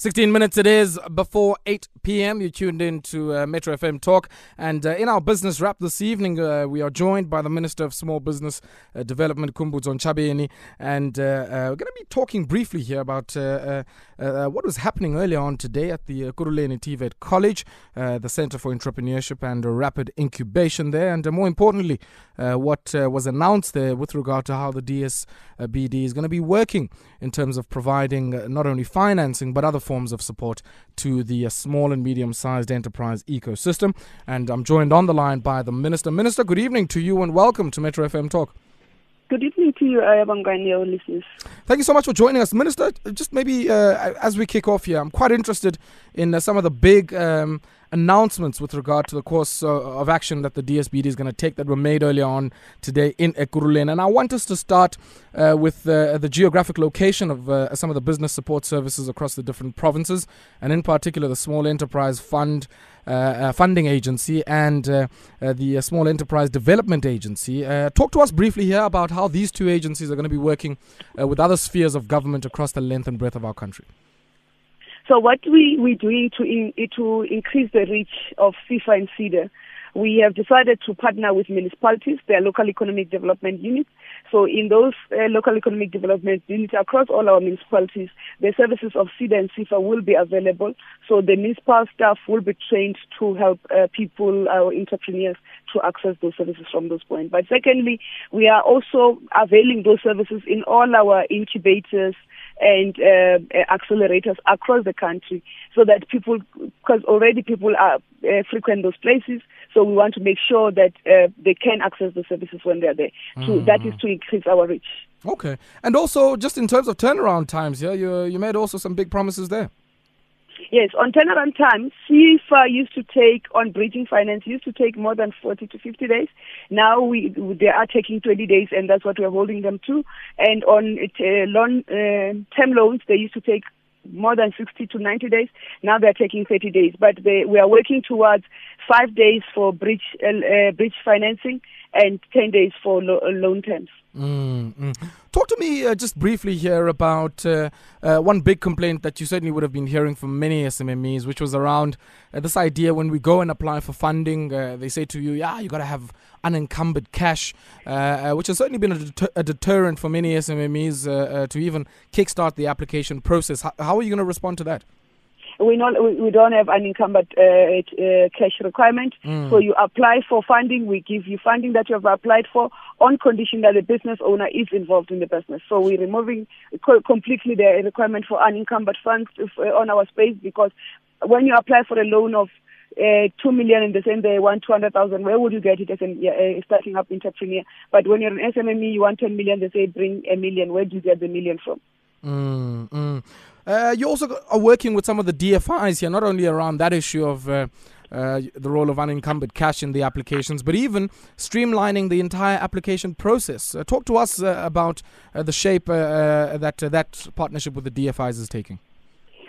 16 minutes it is before 8 p.m. You tuned in to uh, Metro FM Talk. And uh, in our business wrap this evening, uh, we are joined by the Minister of Small Business uh, Development, Khumbudzo Ntshavheni. And uh, uh, we're going to be talking briefly here about what was happening earlier on today at the Ekurhuleni TVET College, the Center for Entrepreneurship and Rapid Incubation there. And more importantly, what was announced there with regard to how the DSBD is going to be working in terms of providing not only financing but other forms of support to the uh, small and medium sized enterprise ecosystem. And I'm joined on the line by the Minister. Minister, good evening to you and welcome to Metro FM Talk. Good evening to you, Ayabonga, and your listeners. Thank you so much for joining us. Minister, just maybe uh, as we kick off here, I'm quite interested in uh, some of the big um, announcements with regard to the course uh, of action that the DSBD is going to take that were made earlier on today in Ekurhuleni. And I want us to start uh, with uh, the geographic location of uh, some of the business support services across the different provinces, and in particular the Small Enterprise Fund. Uh, funding agency and the Small Enterprise Development Agency. talk to us briefly here about how these two agencies are going to be working with other spheres of government across the length and breadth of our country. So what we, we're doing to, in, to increase the reach of SEFA and SEDA, we have decided to partner with municipalities, their local economic development units. So in those uh, local economic development units across all our municipalities, the services of SEDA and SEFA will be available. So the municipal staff will be trained to help uh, people, our entrepreneurs, to access those services from those points. But secondly, we are also availing those services in all our incubators, and uh, accelerators across the country so that people, because already people are uh, frequent those places, so we want to make sure that uh, they can access the services when they're there. Mm-hmm. that is to increase our reach. Okay, and also just in terms of turnaround times, yeah, you you made also some big promises there. Yes, on turnaround time, SEFA used to take on bridging finance used to take more than 40 to 50 days. Now we they are taking 20 days, and that's what we're holding them to. And on uh, loan uh, term loans, they used to take more than 60 to 90 days. Now they're taking 30 days, but they, we are working towards five days for bridge uh, bridge financing and 10 days for lo- loan terms. Mm-hmm. Talk to me uh, just briefly here about uh, uh, one big complaint that you certainly would have been hearing from many SMMEs, which was around uh, this idea when we go and apply for funding, uh, they say to you, yeah, you got to have unencumbered cash, uh, which has certainly been a, deter- a, deterrent for many SMMEs to even kickstart the application process. H- how are you going to respond to that? We not we, we don't have an unencumbered uh, uh, cash requirement. Mm. So you apply for funding, we give you funding that you have applied for on condition that the business owner is involved in the business. So we're removing co- completely the requirement for unencumbered funds if, uh, on our space because when you apply for a loan of uh, two million and they say they want two hundred thousand. Where would you get it as a uh, starting up entrepreneur? But when you're an SMME, you want ten million. They say bring a million. Where do you get the million from? Mm, mm. Uh, you also are working with some of the DFIs here, not only around that issue of uh, uh, the role of unencumbered cash in the applications, but even streamlining the entire application process. Uh, talk to us uh, about the shape that that partnership with the DFIs is taking.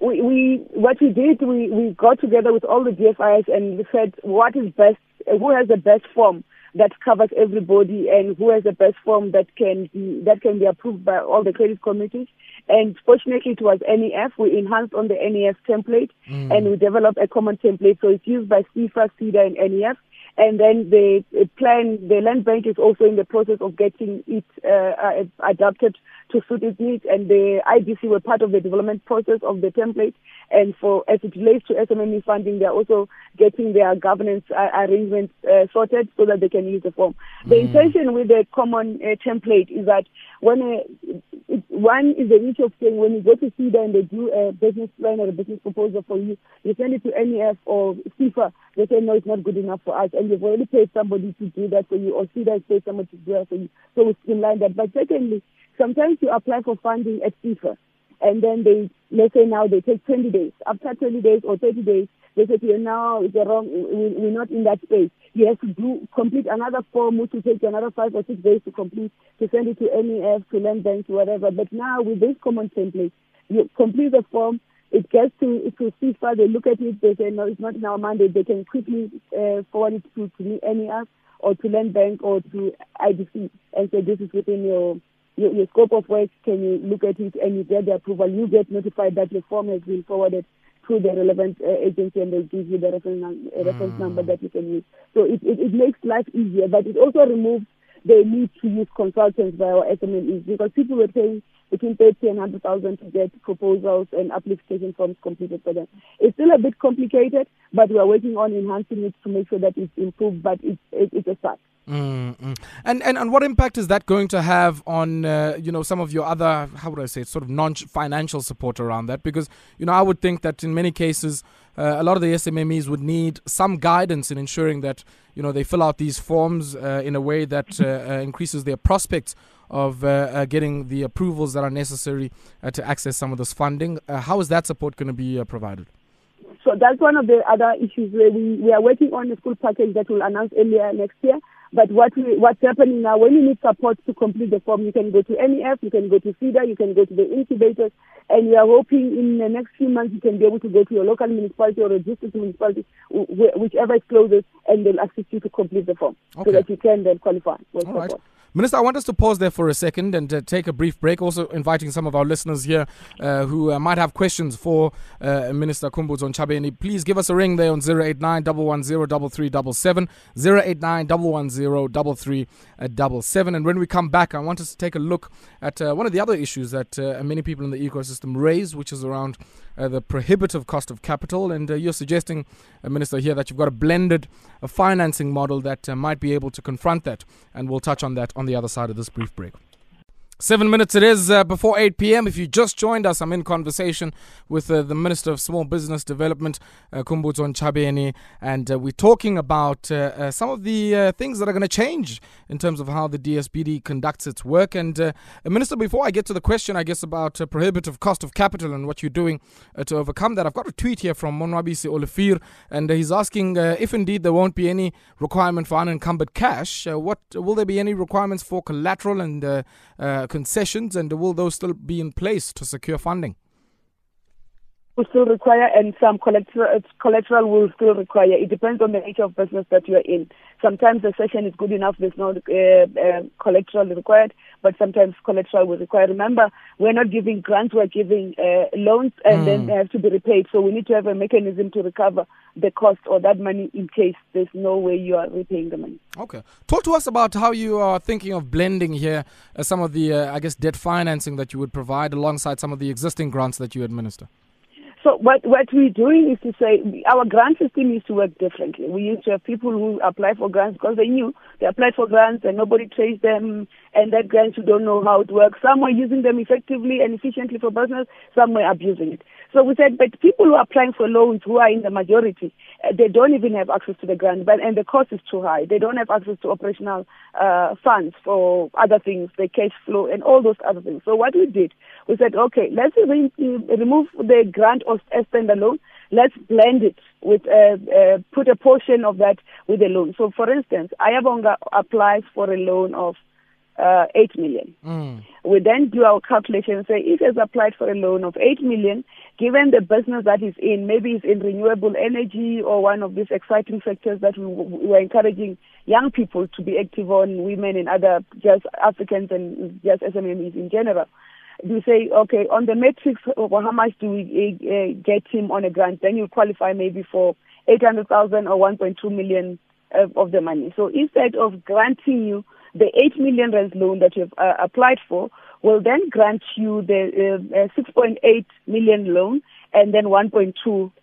We, we what we did, we, we got together with all the DFIs and we said what is best, who has the best form that covers everybody and who has the best form that can be, that can be approved by all the credit committees. And fortunately, it was NEF. We enhanced on the NEF template mm. and we developed a common template. So it's used by SEFA, SEDA, and NEF. And then the plan, the land bank is also in the process of getting it uh, uh adapted to suit its needs. And the IDC were part of the development process of the template. And for as it relates to SMME funding, they're also getting their governance uh, arrangements uh, sorted so that they can use the form. Mm. The intention with the common uh, template is that when a, one is the issue of saying when you go to SEDA and they do a business plan or a business proposal for you, you send it to NEF or SEFA, they say no, it's not good enough for us, and you've already paid somebody to do that for you, or SEDA has paid somebody to do that for you. So we streamline that. But secondly, sometimes you apply for funding at SEFA and then they, let's say now they take 20 days. After 20 days or 30 days, they say to you, now it's wrong, we're not in that space. You have to do, complete another form, which will take you another five or six days to complete, to send it to NEF, to land banks, whatever. But now with this common template, you complete the form, it gets to to SEFA, they look at it, they say, no, it's not in our mandate. They can quickly uh, forward it to, to NEF or to land bank or to IDC and say this is within your your, your scope of work, can you look at it and you get the approval, you get notified that your form has been forwarded to the relevant uh, agency and they give you the reference, uh, reference mm. number that you can use. So it, it, it makes life easier, but it also removes the need to use consultants via SMMEs because people were paying between 30 and 100,000 to get proposals and application forms completed for them. It's still a bit complicated, but we are working on enhancing it to make sure that it's improved, but it's, it's a start. Mm-hmm. And, and and what impact is that going to have on uh, you know some of your other how would I say it, sort of non financial support around that because you know I would think that in many cases uh, a lot of the SMMEs would need some guidance in ensuring that you know they fill out these forms uh, in a way that uh, uh, increases their prospects of uh, getting the approvals that are necessary to access some of this funding. how is that support going to be provided? So that's one of the other issues where we, we are working on a school package that will announce earlier next year. But what we, what's happening now, when you need support to complete the form, you can go to NEF, you can go to FIDA, you can go to the incubators, and we are hoping in the next few months you can be able to go to your local municipality or a district municipality, whichever is closest, and they'll assist you to complete the form okay. so that you can then qualify for All support. Right. Minister, I want us to pause there for a second and uh, take a brief break. Also, inviting some of our listeners here uh, who uh, might have questions for uh, Minister Khumbudzo Ntshavheni. Please give us a ring there on 089 110 089 110 And when we come back, I want us to take a look at uh, one of the other issues that uh, many people in the ecosystem raise, which is around the prohibitive cost of capital. And you're suggesting, Minister, here that you've got a blended financing model that might be able to confront that. And we'll touch on that on the other side of this brief break. Seven minutes it is uh, before 8 p.m. If you just joined us, I'm in conversation with uh, the Minister of Small Business Development, uh, Ntshavheni, and uh, we're talking about uh, uh, some of the things that are going to change in terms of how the DSBD conducts its work. And, Minister, before I get to the question, I guess, about prohibitive cost of capital and what you're doing to overcome that, I've got a tweet here from Monwabisi Olafir, and he's asking if indeed there won't be any requirement for unencumbered cash, what will there be any requirements for collateral and uh, concessions, and will those still be in place to secure funding? Will still require, and some collateral, uh, collateral will still require. It depends on the nature of business that you are in. Sometimes the cession is good enough, there's no uh, uh, collateral required, but sometimes collateral will require. Remember, we're not giving grants, we're giving uh, loans, and mm. then they have to be repaid. So we need to have a mechanism to recover the cost or that money in case there's no way you are repaying the money. Okay. Talk to us about how you are thinking of blending here uh, some of the, uh, I guess, debt financing that you would provide alongside some of the existing grants that you administer. So what what we're doing is to say our grant system used to work differently. We used to have people who apply for grants because they knew they applied for grants and nobody traced them, and that grants you don't know how it works. Some were using them effectively and efficiently for business, some were abusing it. So we said, but people who are applying for loans who are in the majority, uh, they don't even have access to the grant, but and the cost is too high. They don't have access to operational uh, funds for other things, the cash flow and all those other things. So what we did, we said, okay, let's re- remove the grant or standalone. Let's blend it with uh, uh, put a portion of that with a loan. So, for instance, Ayabonga applies for a loan of uh, 8 million. Mm. We then do our calculation and say if he has applied for a loan of 8 million, given the business that he's in, maybe he's in renewable energy or one of these exciting sectors that we, we are encouraging young people to be active on, women and other just Africans and just SMEs in general. We say, okay, on the matrix, how much do we uh, get him on a grant? Then you qualify maybe for 800,000 or 1.2 million of the money. So instead of granting you the 8 million rand loan that you've uh, applied for will then grant you the uh, uh 6.8 million loan and then 1.2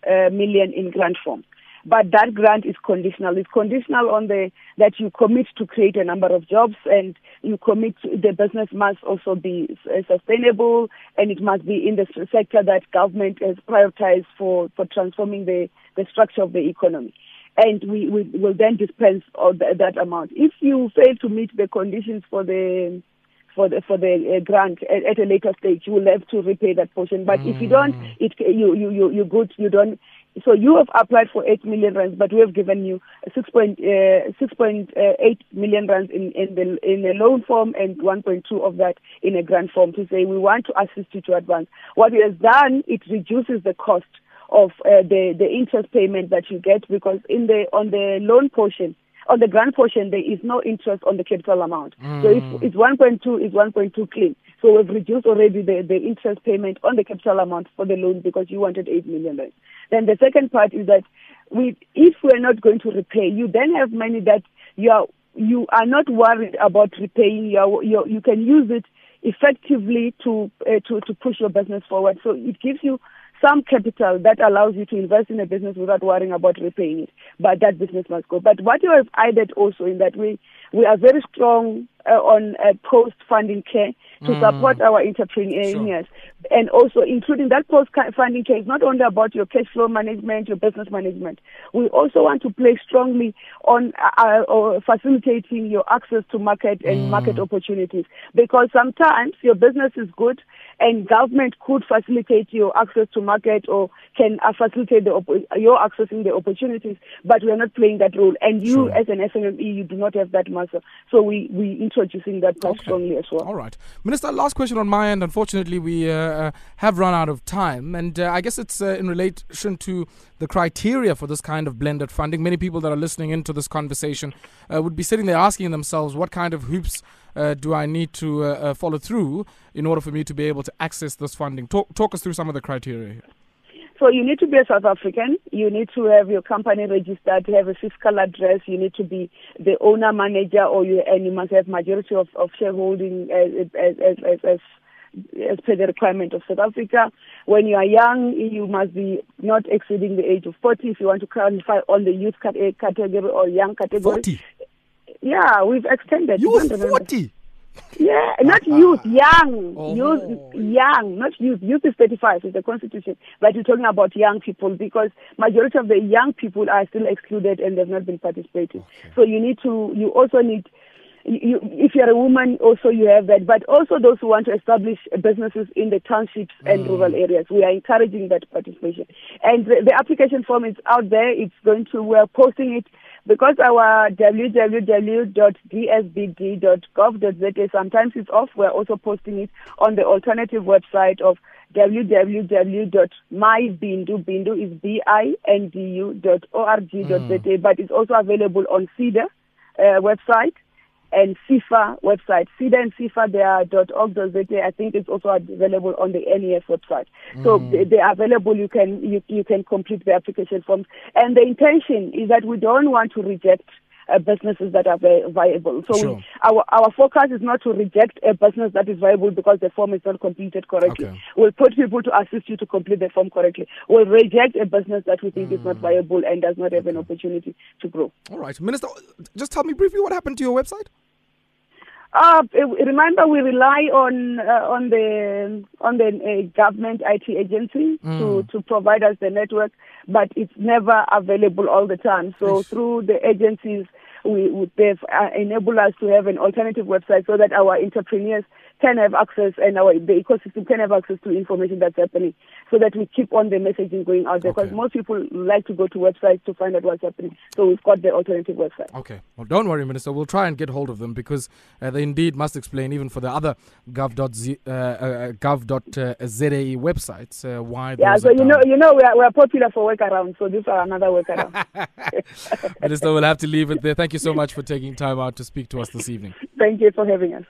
uh, million in grant form. But that grant is conditional. It's conditional on the that you commit to create a number of jobs and you commit the business must also be uh, sustainable and it must be in the sector that government has prioritized for, for transforming the, the structure of the economy and we, we will then dispense all the, that amount. If you fail to meet the conditions for the for the for the uh, grant at, at, a later stage, you will have to repay that portion. But mm. if you don't, mm. it you you you you good you don't. So you have applied for eight million rands, but we have given you six point uh, six point eight million rands in in the in a loan form and one point two of that in a grant form to say we want to assist you to advance. What it has done, it reduces the cost of uh, the the interest payment that you get because in the on the loan portion on the grant portion, there is no interest on the capital amount. Mm. So if it's 1.2, it's 1.2 clean. So we've reduced already the, the interest payment on the capital amount for the loan because you wanted 8 million. Then the second part is that we, if we're not going to repay, you then have money that you are, you are not worried about repaying. You, are, you, you can use it effectively to, uh, to, to push your business forward. So it gives you some capital that allows you to invest in a business without worrying about repaying it. But that business must go. But what you have added also in that we, we are very strong uh, on uh, post-funding care to Mm. support our entrepreneurs. Sure. And also including that post-funding care is not only about your cash flow management, your business management. We also want to play strongly on uh, uh, facilitating your access to market and Mm. market opportunities. Because sometimes your business is good and government could facilitate your access to market or can uh, facilitate the op- your accessing the opportunities, but we are not playing that role. And you, Sure. as an SMME, you do not have that muscle. So we we introducing that quite Okay. strongly as well. All right. Minister, last question on my end. Unfortunately, we uh, uh, have run out of time. And uh, I guess it's uh, in relation to the criteria for this kind of blended funding. Many people that are listening into this conversation uh, would be sitting there asking themselves, what kind of hoops uh, do I need to uh, uh, follow through in order for me to be able to access this funding? Talk, talk us through some of the criteria. here. So you need to be a South African. You need to have your company registered, have a fiscal address. You need to be the owner manager, or you and you must have majority of, of shareholding as as, as as as as per the requirement of South Africa. When you are young, you must be not exceeding the age of 40 if you want to qualify on the youth category or young category. 40. Yeah, we've extended. You You 40. Yeah, ah, not ah. youth, young. Oh. Youth, young, not youth. Youth is 35, is the constitution. But you're talking about young people because majority of the young people are still excluded and they've not been participating. So you need to, you also need, you, if you're a woman, also you have that. But also those who want to establish businesses in the townships and rural areas, we are encouraging that participation. And the, the application form is out there. It's going to, we're posting it because our www.dsbd.gov.za sometimes it's off, we're also posting it on the alternative website of www.mybindu, bindu is B-I-N-D-U dot O-R-G dot Z-A, but it's also available on SEDA uh, website and SEFA website. SEDA and SEFA, they are .org.za. I think it's also available on the NEF website. So mm. they, they are available. You can you, you can complete the application forms. And the intention is that we don't want to reject uh, businesses that are vi- viable. So Sure. we, our our focus is not to reject a business that is viable because the form is not completed correctly. Okay. We'll put people to assist you to complete the form correctly. We'll reject a business that we think is not viable and does not have an opportunity to grow. All right. Minister, just tell me briefly what happened to your website? Uh, remember, we rely on uh, on the on the uh, government IT agency to to provide us the network, but it's never available all the time. So Yes. through the agencies, we, we they've uh, enabled us to have an alternative website so that our entrepreneurs can have access and our the ecosystem can have access to information that's happening, so that we keep on the messaging going out there. Because most people like to go to websites to find out what's happening. So we've got the alternative website. Okay. Well, don't worry, Minister. We'll try and get hold of them because uh, they indeed must explain, even for the other gov.z, uh, uh, gov.za websites, uh, why Yeah, so you know, you know, we are, we are popular for workarounds, so these are another workaround. Minister, we'll have to leave it there. Thank you so much for taking time out to speak to us this evening. Thank you for having us.